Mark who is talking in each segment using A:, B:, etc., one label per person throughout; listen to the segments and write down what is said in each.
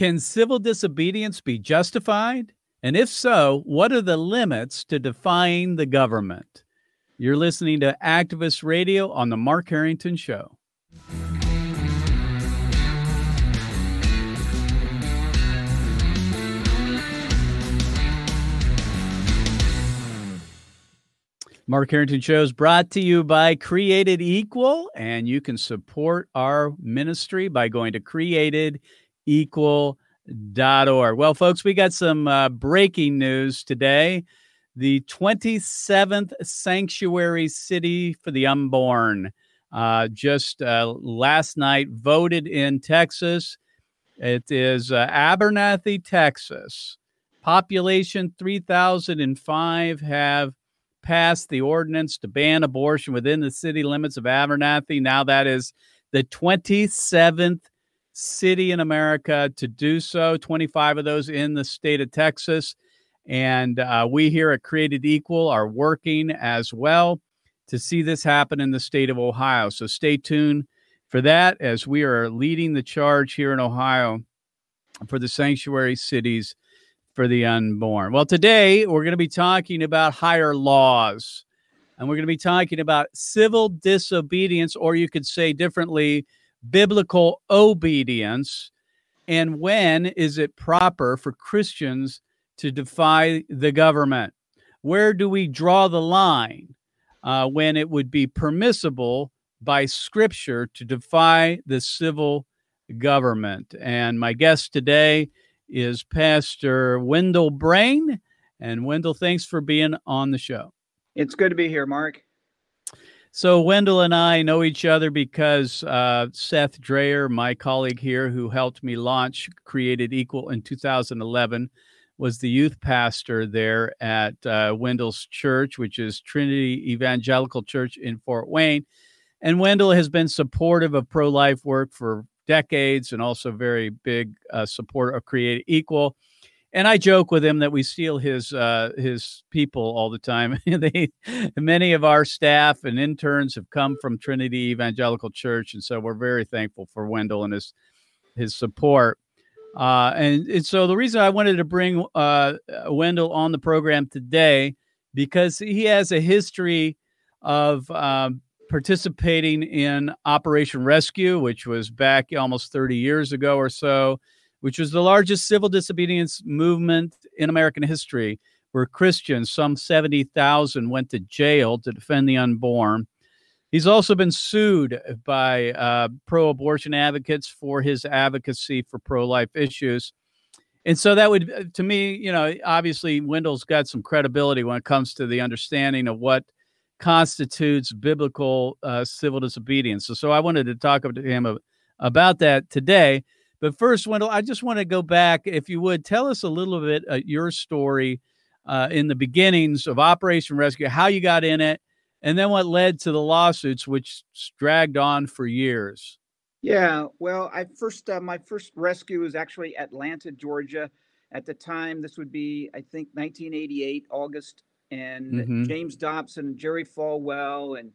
A: Can civil disobedience be justified? And if so, what are the limits to defying the government? You're listening to Activist Radio on The Mark Harrington Show. Mark Harrington Show is brought to you by Created Equal, and you can support our ministry by going to createdequal.org. Well, folks, we got some uh, breaking news today. The 27th sanctuary city for the unborn uh, just uh, last night voted in Texas. It is uh, Abernathy, Texas. Population 3,005 have passed the ordinance to ban abortion within the city limits of Abernathy. Now that is the 27th city in America to do so, 25 of those in the state of Texas. And uh, we here at Created Equal are working as well to see this happen in the state of Ohio. So stay tuned for that as we are leading the charge here in Ohio for the sanctuary cities for the unborn. Well, today we're going to be talking about higher laws and we're going to be talking about civil disobedience, or you could say differently, biblical obedience. And when is it proper for Christians to defy the government? Where do we draw the line uh, when it would be permissible by scripture to defy the civil government? And my guest today is Pastor Wendell Brane. And Wendell, thanks for being on the show.
B: It's good to be here, Mark.
A: So, Wendell and I know each other because uh, Seth Dreyer, my colleague here who helped me launch Created Equal in 2011, was the youth pastor there at uh, Wendell's church, which is Trinity Evangelical Church in Fort Wayne. And Wendell has been supportive of pro life work for decades and also very big uh, supporter of Created Equal. And I joke with him that we steal his uh, his people all the time. they, many of our staff and interns have come from Trinity Evangelical Church, and so we're very thankful for Wendell and his his support. Uh, and, and, so the reason I wanted to bring uh, Wendell on the program today because he has a history of um, participating in Operation Rescue, which was back almost 30 years ago or so, which was the largest civil disobedience movement in American history, where Christians, some 70,000, went to jail to defend the unborn. He's also been sued by uh, pro abortion advocates for his advocacy for pro life issues. And so that would, to me, you know, obviously Wendell's got some credibility when it comes to the understanding of what constitutes biblical uh, civil disobedience. So, so I wanted to talk to him about that today. But first, Wendell, I just want to go back, if you would, tell us a little bit uh, your story uh, in the beginnings of Operation Rescue, how you got in it, and then what led to the lawsuits, which dragged on for years.
B: Yeah, well, I first uh, my first rescue was actually Atlanta, Georgia. At the time, this would be I think 1988, August and mm-hmm. James Dobson and Jerry Falwell and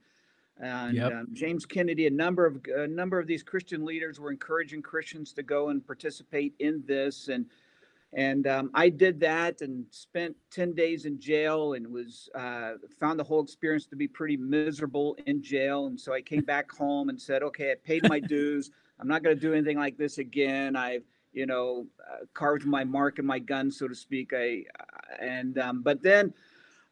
B: and yep. um, James Kennedy, a number of a number of these Christian leaders were encouraging Christians to go and participate in this, and and um, I did that and spent ten days in jail and was uh, found the whole experience to be pretty miserable in jail, and so I came back home and said, okay, I paid my dues. I'm not going to do anything like this again. I've you know uh, carved my mark in my gun, so to speak. I and um, but then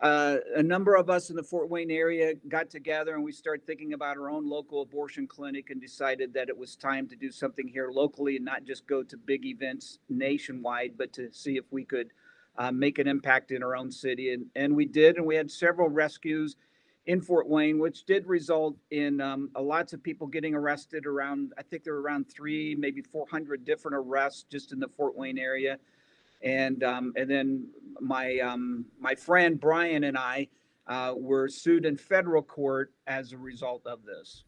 B: uh, a number of us in the Fort Wayne area got together and we started thinking about our own local abortion clinic and decided that it was time to do something here locally and not just go to big events nationwide, but to see if we could uh, make an impact in our own city. And, and we did, and we had several rescues in Fort Wayne, which did result in um, lots of people getting arrested around, I think there were around three, maybe 400 different arrests just in the Fort Wayne area and um, and then my um, my friend Brian and I uh, were sued in federal court as a result of this.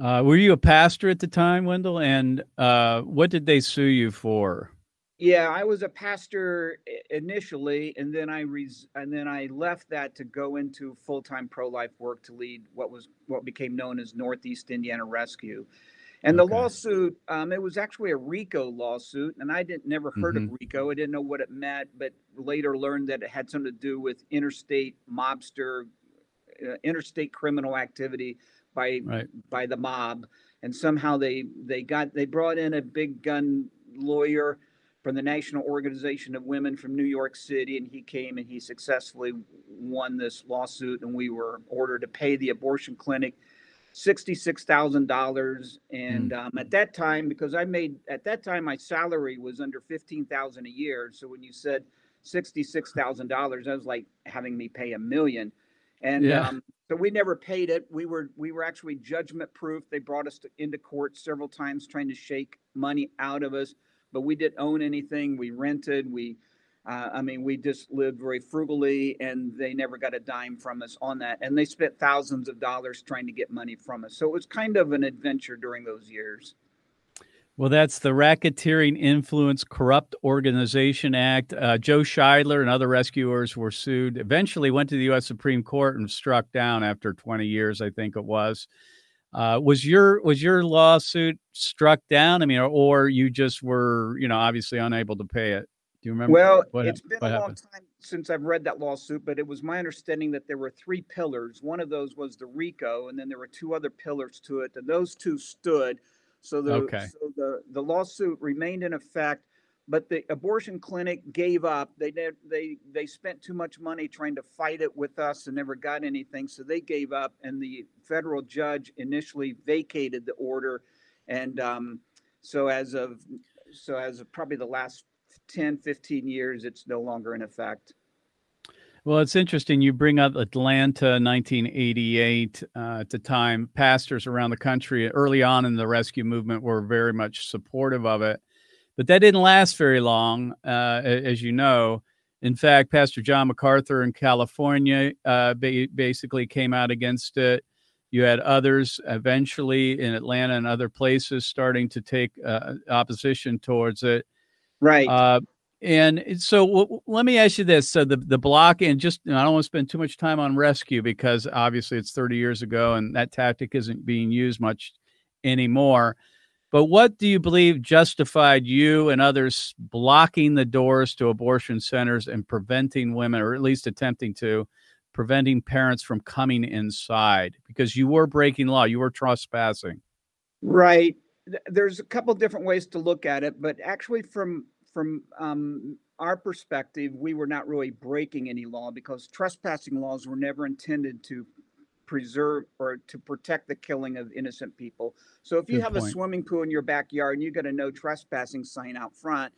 A: Uh, were you a pastor at the time, Wendell? And uh, what did they sue you for?
B: Yeah, I was a pastor initially, and then I res- and then I left that to go into full time pro life work to lead what was what became known as Northeast Indiana Rescue. And the lawsuit, um, it was actually a RICO lawsuit, and I didn't never heard
A: Mhm.
B: of RICO. I didn't know what it meant, but later learned that it had something to do with interstate mobster, uh, interstate criminal activity by
A: Right.
B: by the mob. And somehow they they got they brought in a big gun lawyer from the National Organization of Women from New York City, and he came and he successfully won this lawsuit, and we were ordered to pay the abortion clinic sixty-six thousand dollars. And um, at that time, because I made at that time my salary was under fifteen thousand a year, so when you said sixty-six thousand dollars, that was like having me pay a million. And
A: Yeah.
B: um, so we never paid it. We were we were actually judgment proof. They brought us to, into court several times trying to shake money out of us, but we didn't own anything. We rented. We uh, I mean, we just lived very frugally, and they never got a dime from us on that. And they spent thousands of dollars trying to get money from us. So it was kind of an adventure during those years.
A: Well, that's the Racketeering Influence Corrupt Organization Act. Uh, Joe Scheidler and other rescuers were sued. Eventually, went to the U.S. Supreme Court and struck down after 20 years, I think it was. Uh, was your was your lawsuit struck down? I mean, or, or you just were, you know, obviously unable to pay it. Do you remember?
B: Well,
A: what,
B: it's been a long time since I've read that lawsuit, but it was my understanding that there were three pillars. One of those was the RICO, and then there were two other pillars to it, and those two stood. So the
A: Okay.
B: so the the lawsuit remained in effect, but the abortion clinic gave up. They did they they spent too much money trying to fight it with us and never got anything, so they gave up. And the federal judge initially vacated the order, and um, so as of so as of probably the last 10 15 years it's no longer in effect
A: Well, it's interesting. You bring up Atlanta, 1988. Uh, at the time, pastors around the country early on in the rescue movement were very much supportive of it. But that didn't last very long, uh, as you know. In fact, Pastor John MacArthur in California uh, ba- basically came out against it. You had others eventually in Atlanta and other places starting to take uh, opposition towards it.
B: Right
A: Uh, and so w- let me ask you this: so the the block, and just I don't want to spend too much time on rescue because obviously it's 30 years ago, and that tactic isn't being used much anymore. But what do you believe justified you and others blocking the doors to abortion centers and preventing women, or at least attempting to, preventing parents from coming inside? Because you were breaking law, you were trespassing.
B: right Th- there's a couple different ways to look at it but actually from from um, our perspective we were not really breaking any law because trespassing laws were never intended to preserve or to protect the killing of innocent people so if you
A: Good
B: have a swimming pool in your backyard and you got a no trespassing sign out front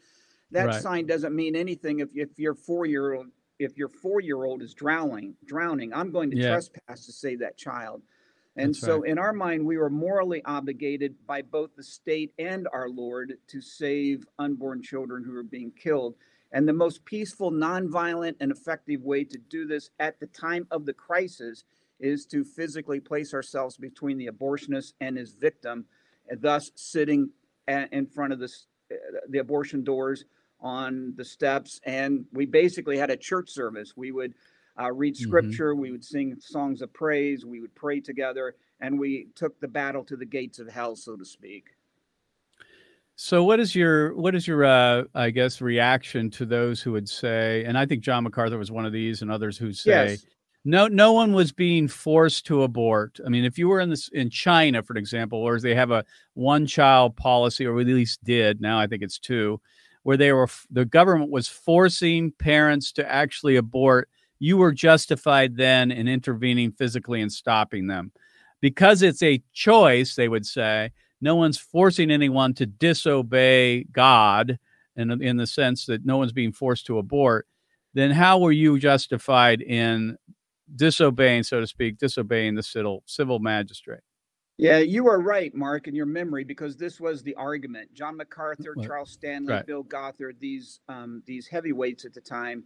B: that
A: Right.
B: sign doesn't mean anything if, if your four year old if your four year old is drowning drowning i'm going to
A: Yeah.
B: trespass to save that child and
A: That's
B: so
A: right.
B: in our mind we were morally obligated by both the state and our lord to save unborn children who are being killed. And the most peaceful nonviolent and effective way to do this at the time of the crisis is to physically place ourselves between the abortionist and his victim and thus sitting a- in front of this uh, the abortion doors on the steps. And we basically had a church service. We would uh, read
A: Mhm.
B: scripture we would sing songs of praise we would pray together and we took the battle to the gates of hell so to speak
A: So what is your what is your uh, I guess reaction to those who would say, and I think John MacArthur was one of these, and others who say,
B: yes
A: no, no one was being forced to abort. I mean, if you were in this in China, for example, where they have a one child policy, or at least did now, I think it's two, where they were the government was forcing parents to actually abort. You were justified then in intervening physically and stopping them, because it's a choice. They would say no one's forcing anyone to disobey God, in in the sense that no one's being forced to abort. Then how were you justified in disobeying, so to speak, disobeying the civil civil magistrate.
B: Yeah, you are right, Mark, in your memory, because this was the argument. John MacArthur, Charles Stanley,
A: Right.
B: Bill Gothard, these um, these heavyweights at the time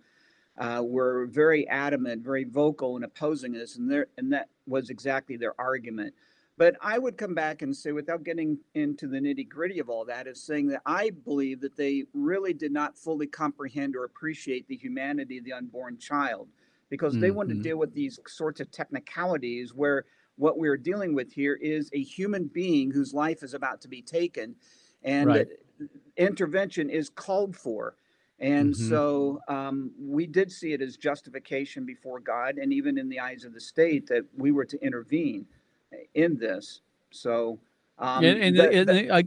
B: uh, were very adamant, very vocal in opposing this, and there and that was exactly their argument. But I would come back and say, without getting into the nitty gritty of all that, is saying that I believe that they really did not fully comprehend or appreciate the humanity of the unborn child because they wanted
A: Mhm.
B: to deal with these sorts of technicalities where what we're dealing with here is a human being whose life is about to be taken, and
A: right.
B: intervention is called for. And mm-hmm. so um, we did see it as justification before God, and even in the eyes of the state, that we were to intervene in this. So,
A: um, and, and, the, the, I,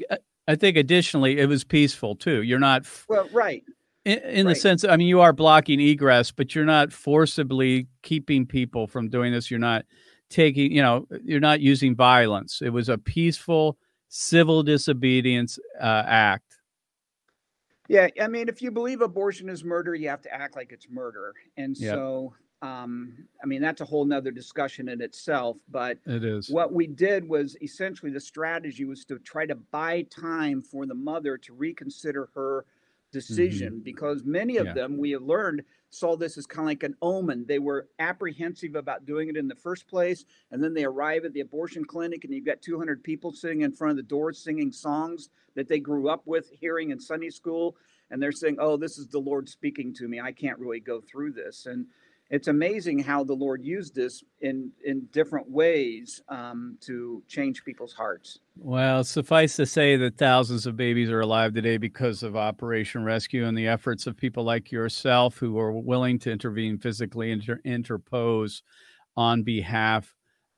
A: I think additionally, it was peaceful too. You're not
B: well, right.
A: In, in right. the sense, I mean, you are blocking egress, but you're not forcibly keeping people from doing this. You're not taking, you know, you're not using violence. It was a peaceful civil disobedience uh, act.
B: Yeah, I mean, if you believe abortion is murder, you have to act like it's murder, and yep. so um, I mean, that's a whole nother discussion in itself. But
A: it is
B: what we did was essentially the strategy was to try to buy time for the mother to reconsider her decision mm-hmm. because many of yeah. them we have learned saw this as kind of like an omen. They were apprehensive about doing it in the first place, and then they arrive at the abortion clinic, and you've got 200 people sitting in front of the door singing songs that they grew up with, hearing in Sunday school, and they're saying, "Oh, this is the Lord speaking to me. I can't really go through this." And it's amazing how the Lord used this in in different ways um, to change people's hearts.
A: Well, suffice to say that thousands of babies are alive today because of Operation Rescue and the efforts of people like yourself who are willing to intervene physically and inter- interpose on behalf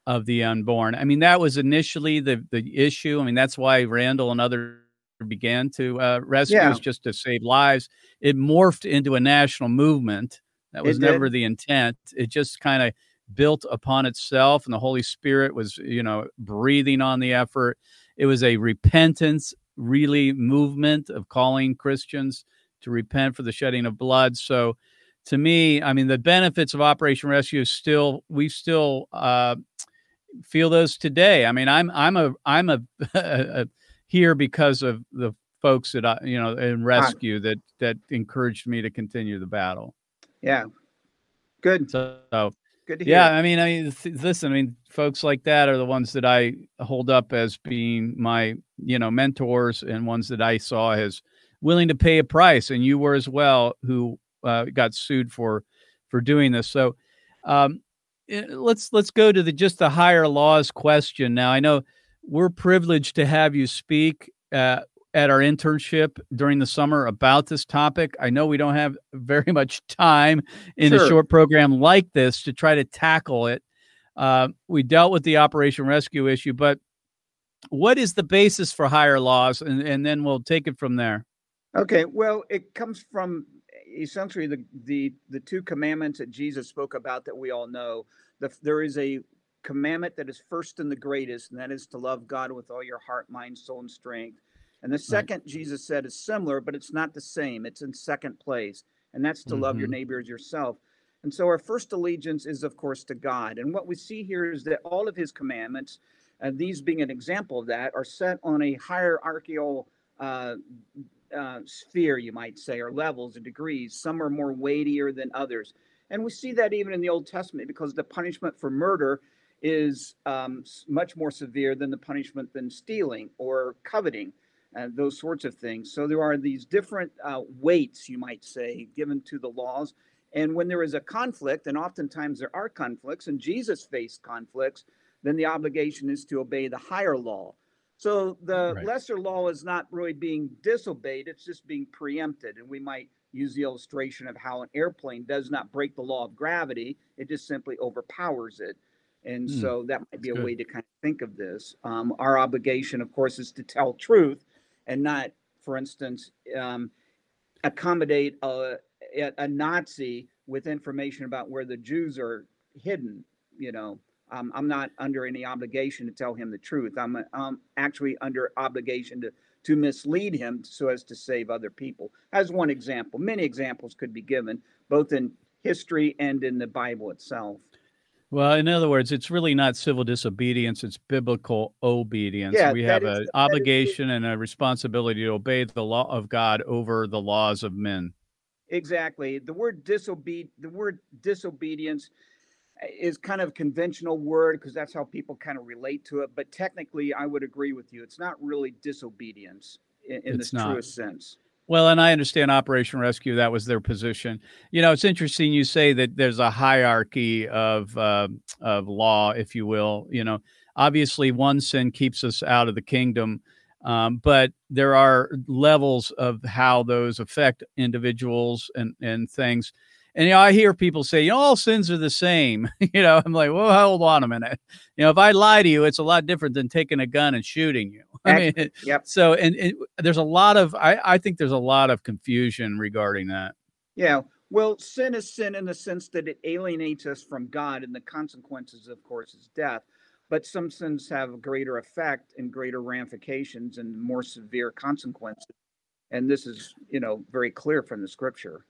A: of the unborn. I mean, that was initially the the issue. I mean, that's why Randall and others began to uh, rescue yeah. just to save lives. It morphed into a national movement that was never the intent. It just kind of built upon itself, and the Holy Spirit was, you know, breathing on the effort. It was a repentance, really, movement of calling Christians to repent for the shedding of blood. So, to me, I mean, the benefits of Operation Rescue still, we still uh, feel those today. I mean, I'm, I'm a, I'm a, a, a here because of the folks that I, you know, in rescue that that encouraged me to continue the battle.
B: Yeah. Good.
A: So, good to hear. Yeah, I mean, I mean, listen, I mean, folks like that are the ones that I hold up as being my, you know, mentors and ones that I saw as willing to pay a price, and you were as well, who uh, got sued for for doing this. So, um, eh, let's let's go to the just the higher laws question now. I know we're privileged to have you speak. Uh, at our internship during the summer about this topic. I know we don't have very much time in sure. a short program like this to try to tackle it. Uh, we dealt with the Operation Rescue issue, but what is the basis for higher laws? And, and then we'll take it from there.
B: Okay. Well, it comes from essentially the, the, the two commandments that Jesus spoke about that we all know. The, there is a commandment that is first and the greatest, and that is to love God with all your heart, mind, soul, and strength. And the second right. Jesus said is similar, but it's not the same. It's in second place, and that's to mm-hmm. love your mm-hmm. neighbor as yourself. And so our first allegiance is, of course, to God. And what we see here is that all of his commandments, and uh, these being an example of that, are set on a hierarchical uh, uh, sphere, you might say, or levels or degrees. Some are more weightier than others. And we see that even in the Old Testament because the punishment for murder is um, much more severe than the punishment than stealing or coveting and those sorts of things. So there are these different uh, weights, you might say, given to the laws. And when there is a conflict, and oftentimes there are conflicts, and Jesus faced conflicts, then the obligation is to obey the higher law. So the right. lesser law is not really being disobeyed, it's just being preempted. And we might use the illustration of how an airplane does not break the law of gravity, it just simply overpowers it. And mm, so that might be a good. way to kind of think of this. Um, our obligation, of course, is to tell truth and not, for instance, um, accommodate a, a Nazi with information about where the Jews are hidden. You know, um, I'm not under any obligation to tell him the truth. I'm, I'm actually under obligation to to mislead him so as to save other people. As one example, many examples could be given, both in history and in the Bible itself.
A: Well, in other words, it's really not civil disobedience, it's biblical obedience. Yeah, we have an obligation and a responsibility to obey the law of God over the laws of men.
B: Exactly. The word disobey the word disobedience eh, is kind of conventional word because that's how people kind of relate to it, but technically I would agree with you. It's not really disobedience in, in the truest sense.
A: Well, and I understand Operation Rescue. That was their position. You know, it's interesting you say that there's a hierarchy of uh, of law, if you will. You know, obviously one sin keeps us out of the kingdom, um, but there are levels of how those affect individuals and and things. And you know, I hear people say, you know, all sins are the same. you know, I'm like, well, hold on a minute. You know, if I lie to you, it's a lot different than taking a gun and shooting you. I mean, yep. So, and, there's a lot of, I, I think there's a lot of confusion regarding that.
B: Yeah. Well, sin is sin in the sense that it alienates us from God, and the consequences, of course, is death. But some sins have a greater effect and greater ramifications and more severe consequences. And this is, you know, very clear from the scripture.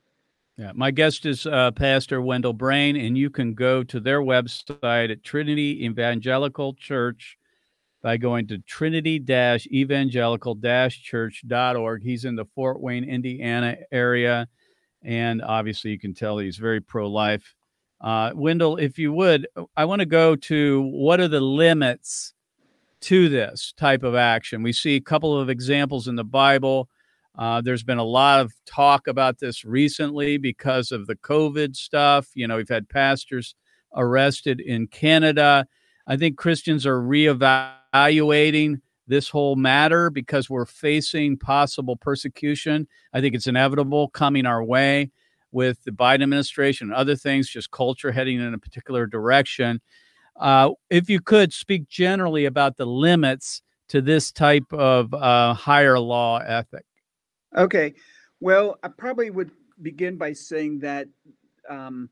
A: Yeah, my guest is uh, Pastor Wendell Brane, and you can go to their website at Trinity Evangelical Church by going to trinity-evangelical-church.org. He's in the Fort Wayne, Indiana area, and obviously you can tell he's very pro-life. Uh, Wendell, if you would, I want to go to what are the limits to this type of action? We see a couple of examples in the Bible uh, there's been a lot of talk about this recently because of the COVID stuff. You know, we've had pastors arrested in Canada. I think Christians are reevaluating this whole matter because we're facing possible persecution. I think it's inevitable coming our way with the Biden administration and other things, just culture heading in a particular direction. Uh, if you could speak generally about the limits to this type of uh, higher law ethic.
B: Okay. Well, I probably would begin by saying that um,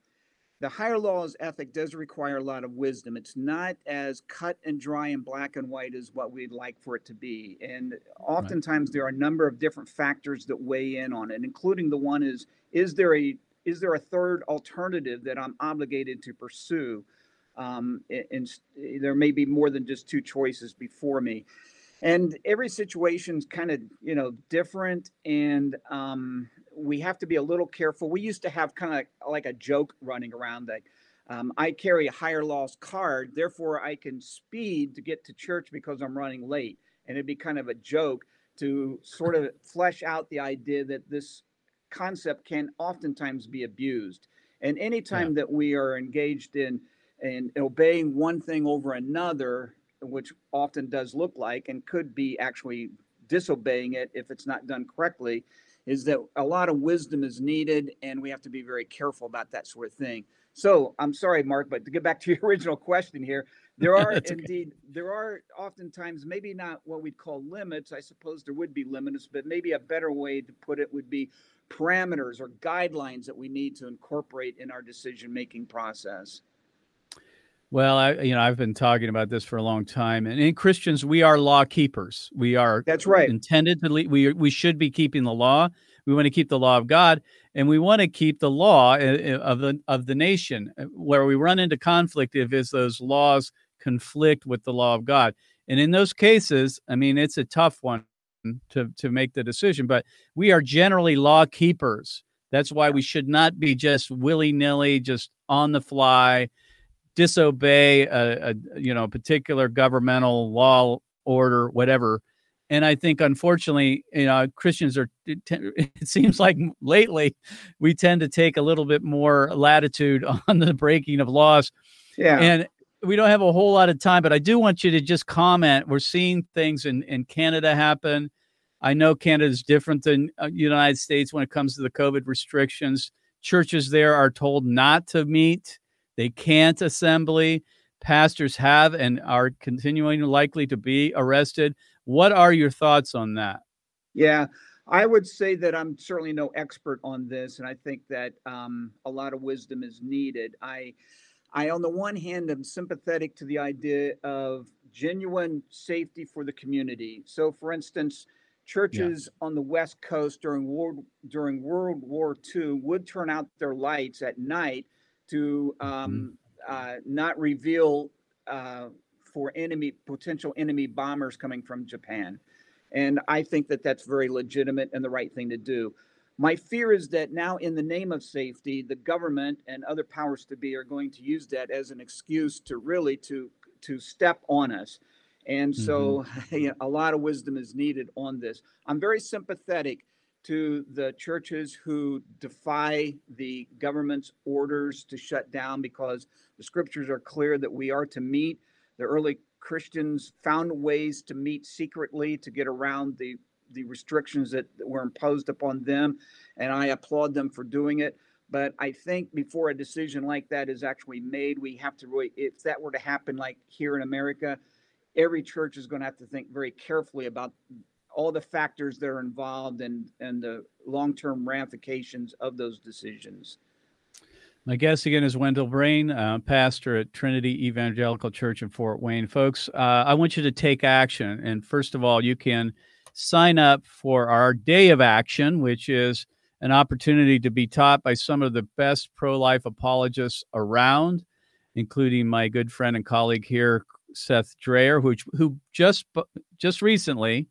B: the higher laws ethic does require a lot of wisdom. It's not as cut and dry and black and white as what we'd like for it to be. And oftentimes right. there are a number of different factors that weigh in on it, including the one is is there a is there a third alternative that I'm obligated to pursue? Um, and, and there may be more than just two choices before me and every situation's kind of you know different and um, we have to be a little careful. We used to have kind of like a joke running around that um, i carry a higher loss card therefore i can speed to get to church because i'm running late. And it'd be kind of a joke to sort of flesh out the idea that this concept can oftentimes be abused. And anytime yeah. that we are engaged in in obeying one thing over another which often does look like and could be actually disobeying it if it's not done correctly, is that a lot of wisdom is needed and we have to be very careful about that sort of thing. So I'm sorry, Mark, but to get back to your original question here, there are indeed, okay. there are oftentimes maybe not what we'd call limits. I suppose there would be limits, but maybe a better way to put it would be parameters or guidelines that we need to incorporate in our decision making process.
A: Well, I you know I've been talking about this for a long time, and in Christians we are law keepers. We are
B: that's right
A: intended to lead, we we should be keeping the law. We want to keep the law of God, and we want to keep the law eh, eh, of the of the nation. Eh, where we run into conflict if is those laws conflict with the law of God, and in those cases, I mean it's a tough one to to make the decision. But we are generally law keepers. That's why we should not be just willy nilly, just on the fly disobey a, a you know particular governmental law order whatever. And i think unfortunately you know christians are it seems like lately we tend to take a little bit more latitude on the breaking of laws. Yeah. And we don't have a whole lot of time but i do want you to just comment. We're seeing things in in canada happen. I know canada is different than uh, united states when it comes to the covid restrictions. Churches there are told not to meet they can't assembly. Pastors have and are continuing likely to be arrested. What are your thoughts on that?
B: Yeah, I would say that I'm certainly no expert on this, and I think that um, a lot of wisdom is needed. I, I, on the one hand, am sympathetic to the idea of genuine safety for the community. So, for instance, churches yeah. on the West Coast during World during World War II would turn out their lights at night to mm-hmm. um, uh, not reveal uh, for enemy potential enemy bombers coming from Japan. And I think that that's very legitimate and the right thing to do. My fear is that now, in the name of safety, the government and other powers to be are going to use that as an excuse to really to to step on us. And so, mm-hmm. a lot of wisdom is needed on this. I'm very sympathetic to the churches who defy the government's orders to shut down because the scriptures are clear that we are to meet. The early Christians found ways to meet secretly to get around the the restrictions that were imposed upon them, and I applaud them for doing it. But I think before a decision like that is actually made, we have to really, if that were to happen like here in America, every church is going to have to think very carefully about all the factors that are involved and and the long-term ramifications of those decisions.
A: My guest again is Wendell Brane, uh, pastor at Trinity Evangelical Church in Fort Wayne. Folks, uh, I want you to take action. And first of all, you can sign up for our Day of Action, which is an opportunity to be taught by some of the best pro life apologists around, including my good friend and colleague here, Seth Dreher, who, who just just recently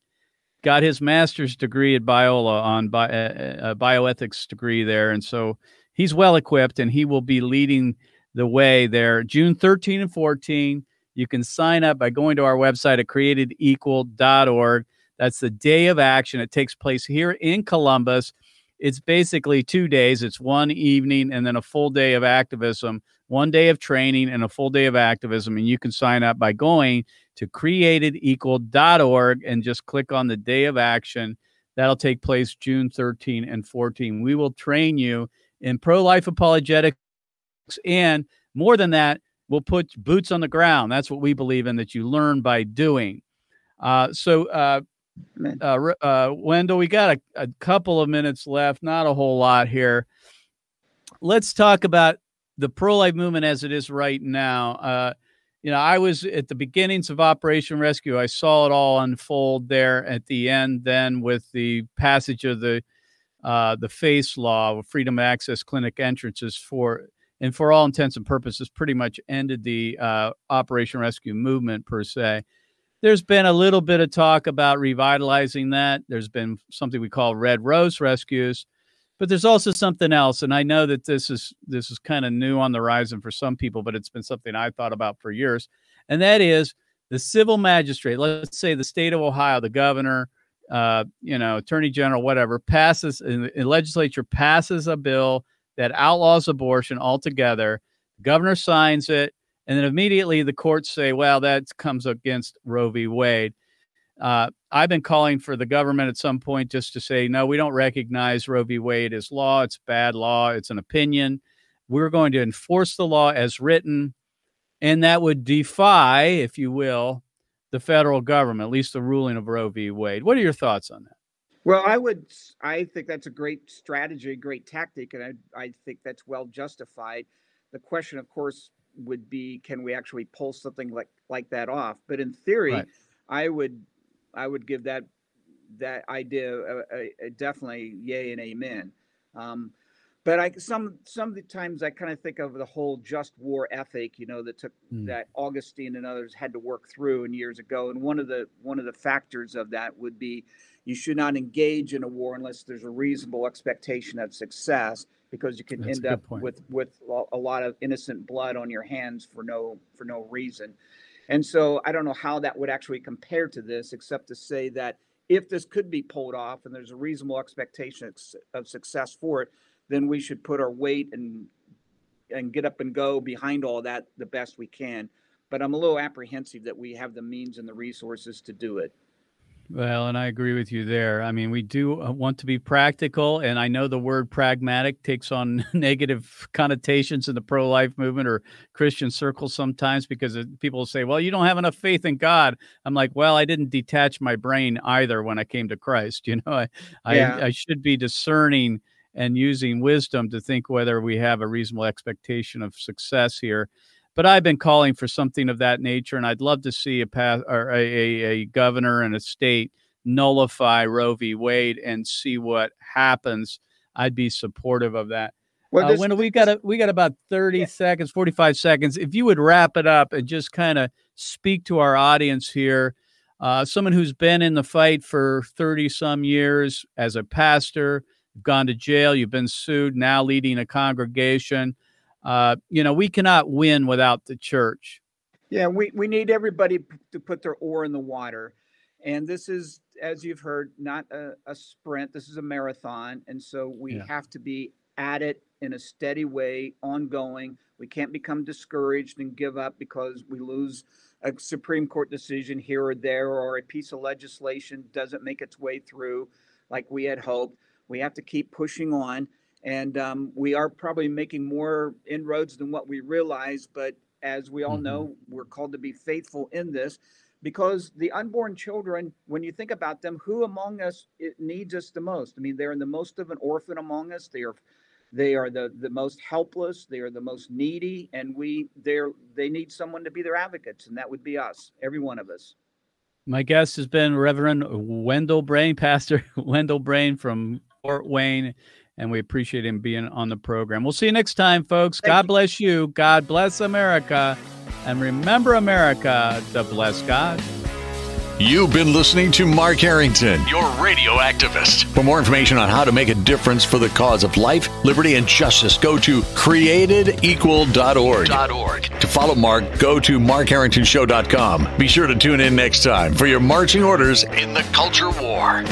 A: got his master's degree at Biola on bi- uh, uh, bioethics degree there, and so he's well equipped, and he will be leading the way there. June 13 and 14. You can sign up by going to our website at createdequal.org. That's the day of action. It takes place here in Columbus. It's basically two days. It's one evening and then a full day of activism, one day of training and a full day of activism. And you can sign up by going to createdequal.org and just click on the day of action. That'll take place June 13 and 14. We will train you in pro life apologetics. And more than that, we'll put boots on the ground. That's what we believe in, that you learn by doing. Uh, so, uh, uh, uh, Wendell, we got a, a couple of minutes left, not a whole lot here. Let's talk about the pro life movement as it is right now. Uh, you know, I was at the beginnings of Operation Rescue. I saw it all unfold there at the end. Then with the passage of the uh, the FACE law, freedom of access clinic entrances for, and for all intents and purposes, pretty much ended the uh, Operation Rescue movement per se. There's been a little bit of talk about revitalizing that. There's been something we call Red Rose rescues, but there's also something else and i know that this is this is kind of new on the horizon for some people but it's been something i've thought about for years and that is the civil magistrate let's say the state of ohio the governor uh, you know attorney general whatever passes and legislature passes a bill that outlaws abortion altogether the governor signs it and then immediately the courts say well that comes against roe v. Wade uh, I've been calling for the government at some point just to say, no, we don't recognize Roe v. Wade as law. It's bad law. It's an opinion. We're going to enforce the law as written. And that would defy, if you will, the federal government, at least the ruling of Roe v. Wade. What are your thoughts on that?
B: Well, I would, I think that's a great strategy, great tactic, and I, I think that's well justified. The question, of course, would be, can we actually pull something like like that off? But in theory, right. I would I would give that that idea a, a, a definitely yay and amen. Um, but I some some of the times I kind of think of the whole just war ethic, you know, that took mm. that Augustine and others had to work through in years ago. And one of the one of the factors of that would be you should not engage in a war unless there's a reasonable expectation of success, because you can That's end up point. with with a lot of innocent blood on your hands for no for no reason. And so I don't know how that would actually compare to this, except to say that if this could be pulled off and there's a reasonable expectation of success for it, then we should put our weight and and get up and go behind all that the best we can. But I'm a little apprehensive that we have the means and the resources to do it.
A: Well, and I agree with you there. I mean, we do uh, want to be practical, and I know the word pragmatic takes on negative connotations in the pro life movement or Christian circles sometimes because people say, well, you don't have enough faith in God. I'm like, well, I didn't detach my brain either when I came to Christ. You know, I, yeah. I, I should be discerning and using wisdom to think whether we have a reasonable expectation of success here but I've been calling for something of that nature, and I'd love to see a path or a, a, a governor and a state nullify Roe v. Wade and see what happens. I'd be supportive of that. Well, uh, when we got a, we got about thirty yeah. seconds, forty five seconds. If you would wrap it up and just kind of speak to our audience here, uh, someone who's been in the fight for thirty some years as a pastor, you've gone to jail, you've been sued, now leading a congregation uh, you know, we cannot win without the church.
B: Yeah, we, we need everybody to put their oar in the water. And this is as you've heard, not a, a sprint. This is a marathon, and so we yeah. have to be at it in a steady way, ongoing. We can't become discouraged and give up because we lose a Supreme Court decision here or there, or a piece of legislation doesn't make its way through like we had hoped. We have to keep pushing on. And um, we are probably making more inroads than what we realize. But as we all mm-hmm. know, we're called to be faithful in this because the unborn children, when you think about them, who among us needs us the most? I mean, they're in the most of an orphan among us. They are they are the, the most helpless they are the most needy and we they're they need someone to be their advocates and that would be us every one of us
A: my guest has been reverend wendell brane pastor wendell brane from fort wayne and we appreciate him being on the program we'll see you next time folks Thank god you. bless you god bless america and remember america to bless god
C: You've been listening to Mark Harrington, your radio activist. For more information on how to make a difference for the cause of life, liberty, and justice, go to createdequal.org. To follow Mark, go to markharringtonshow.com. Be sure to tune in next time for your marching orders in the culture war.